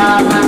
Bye.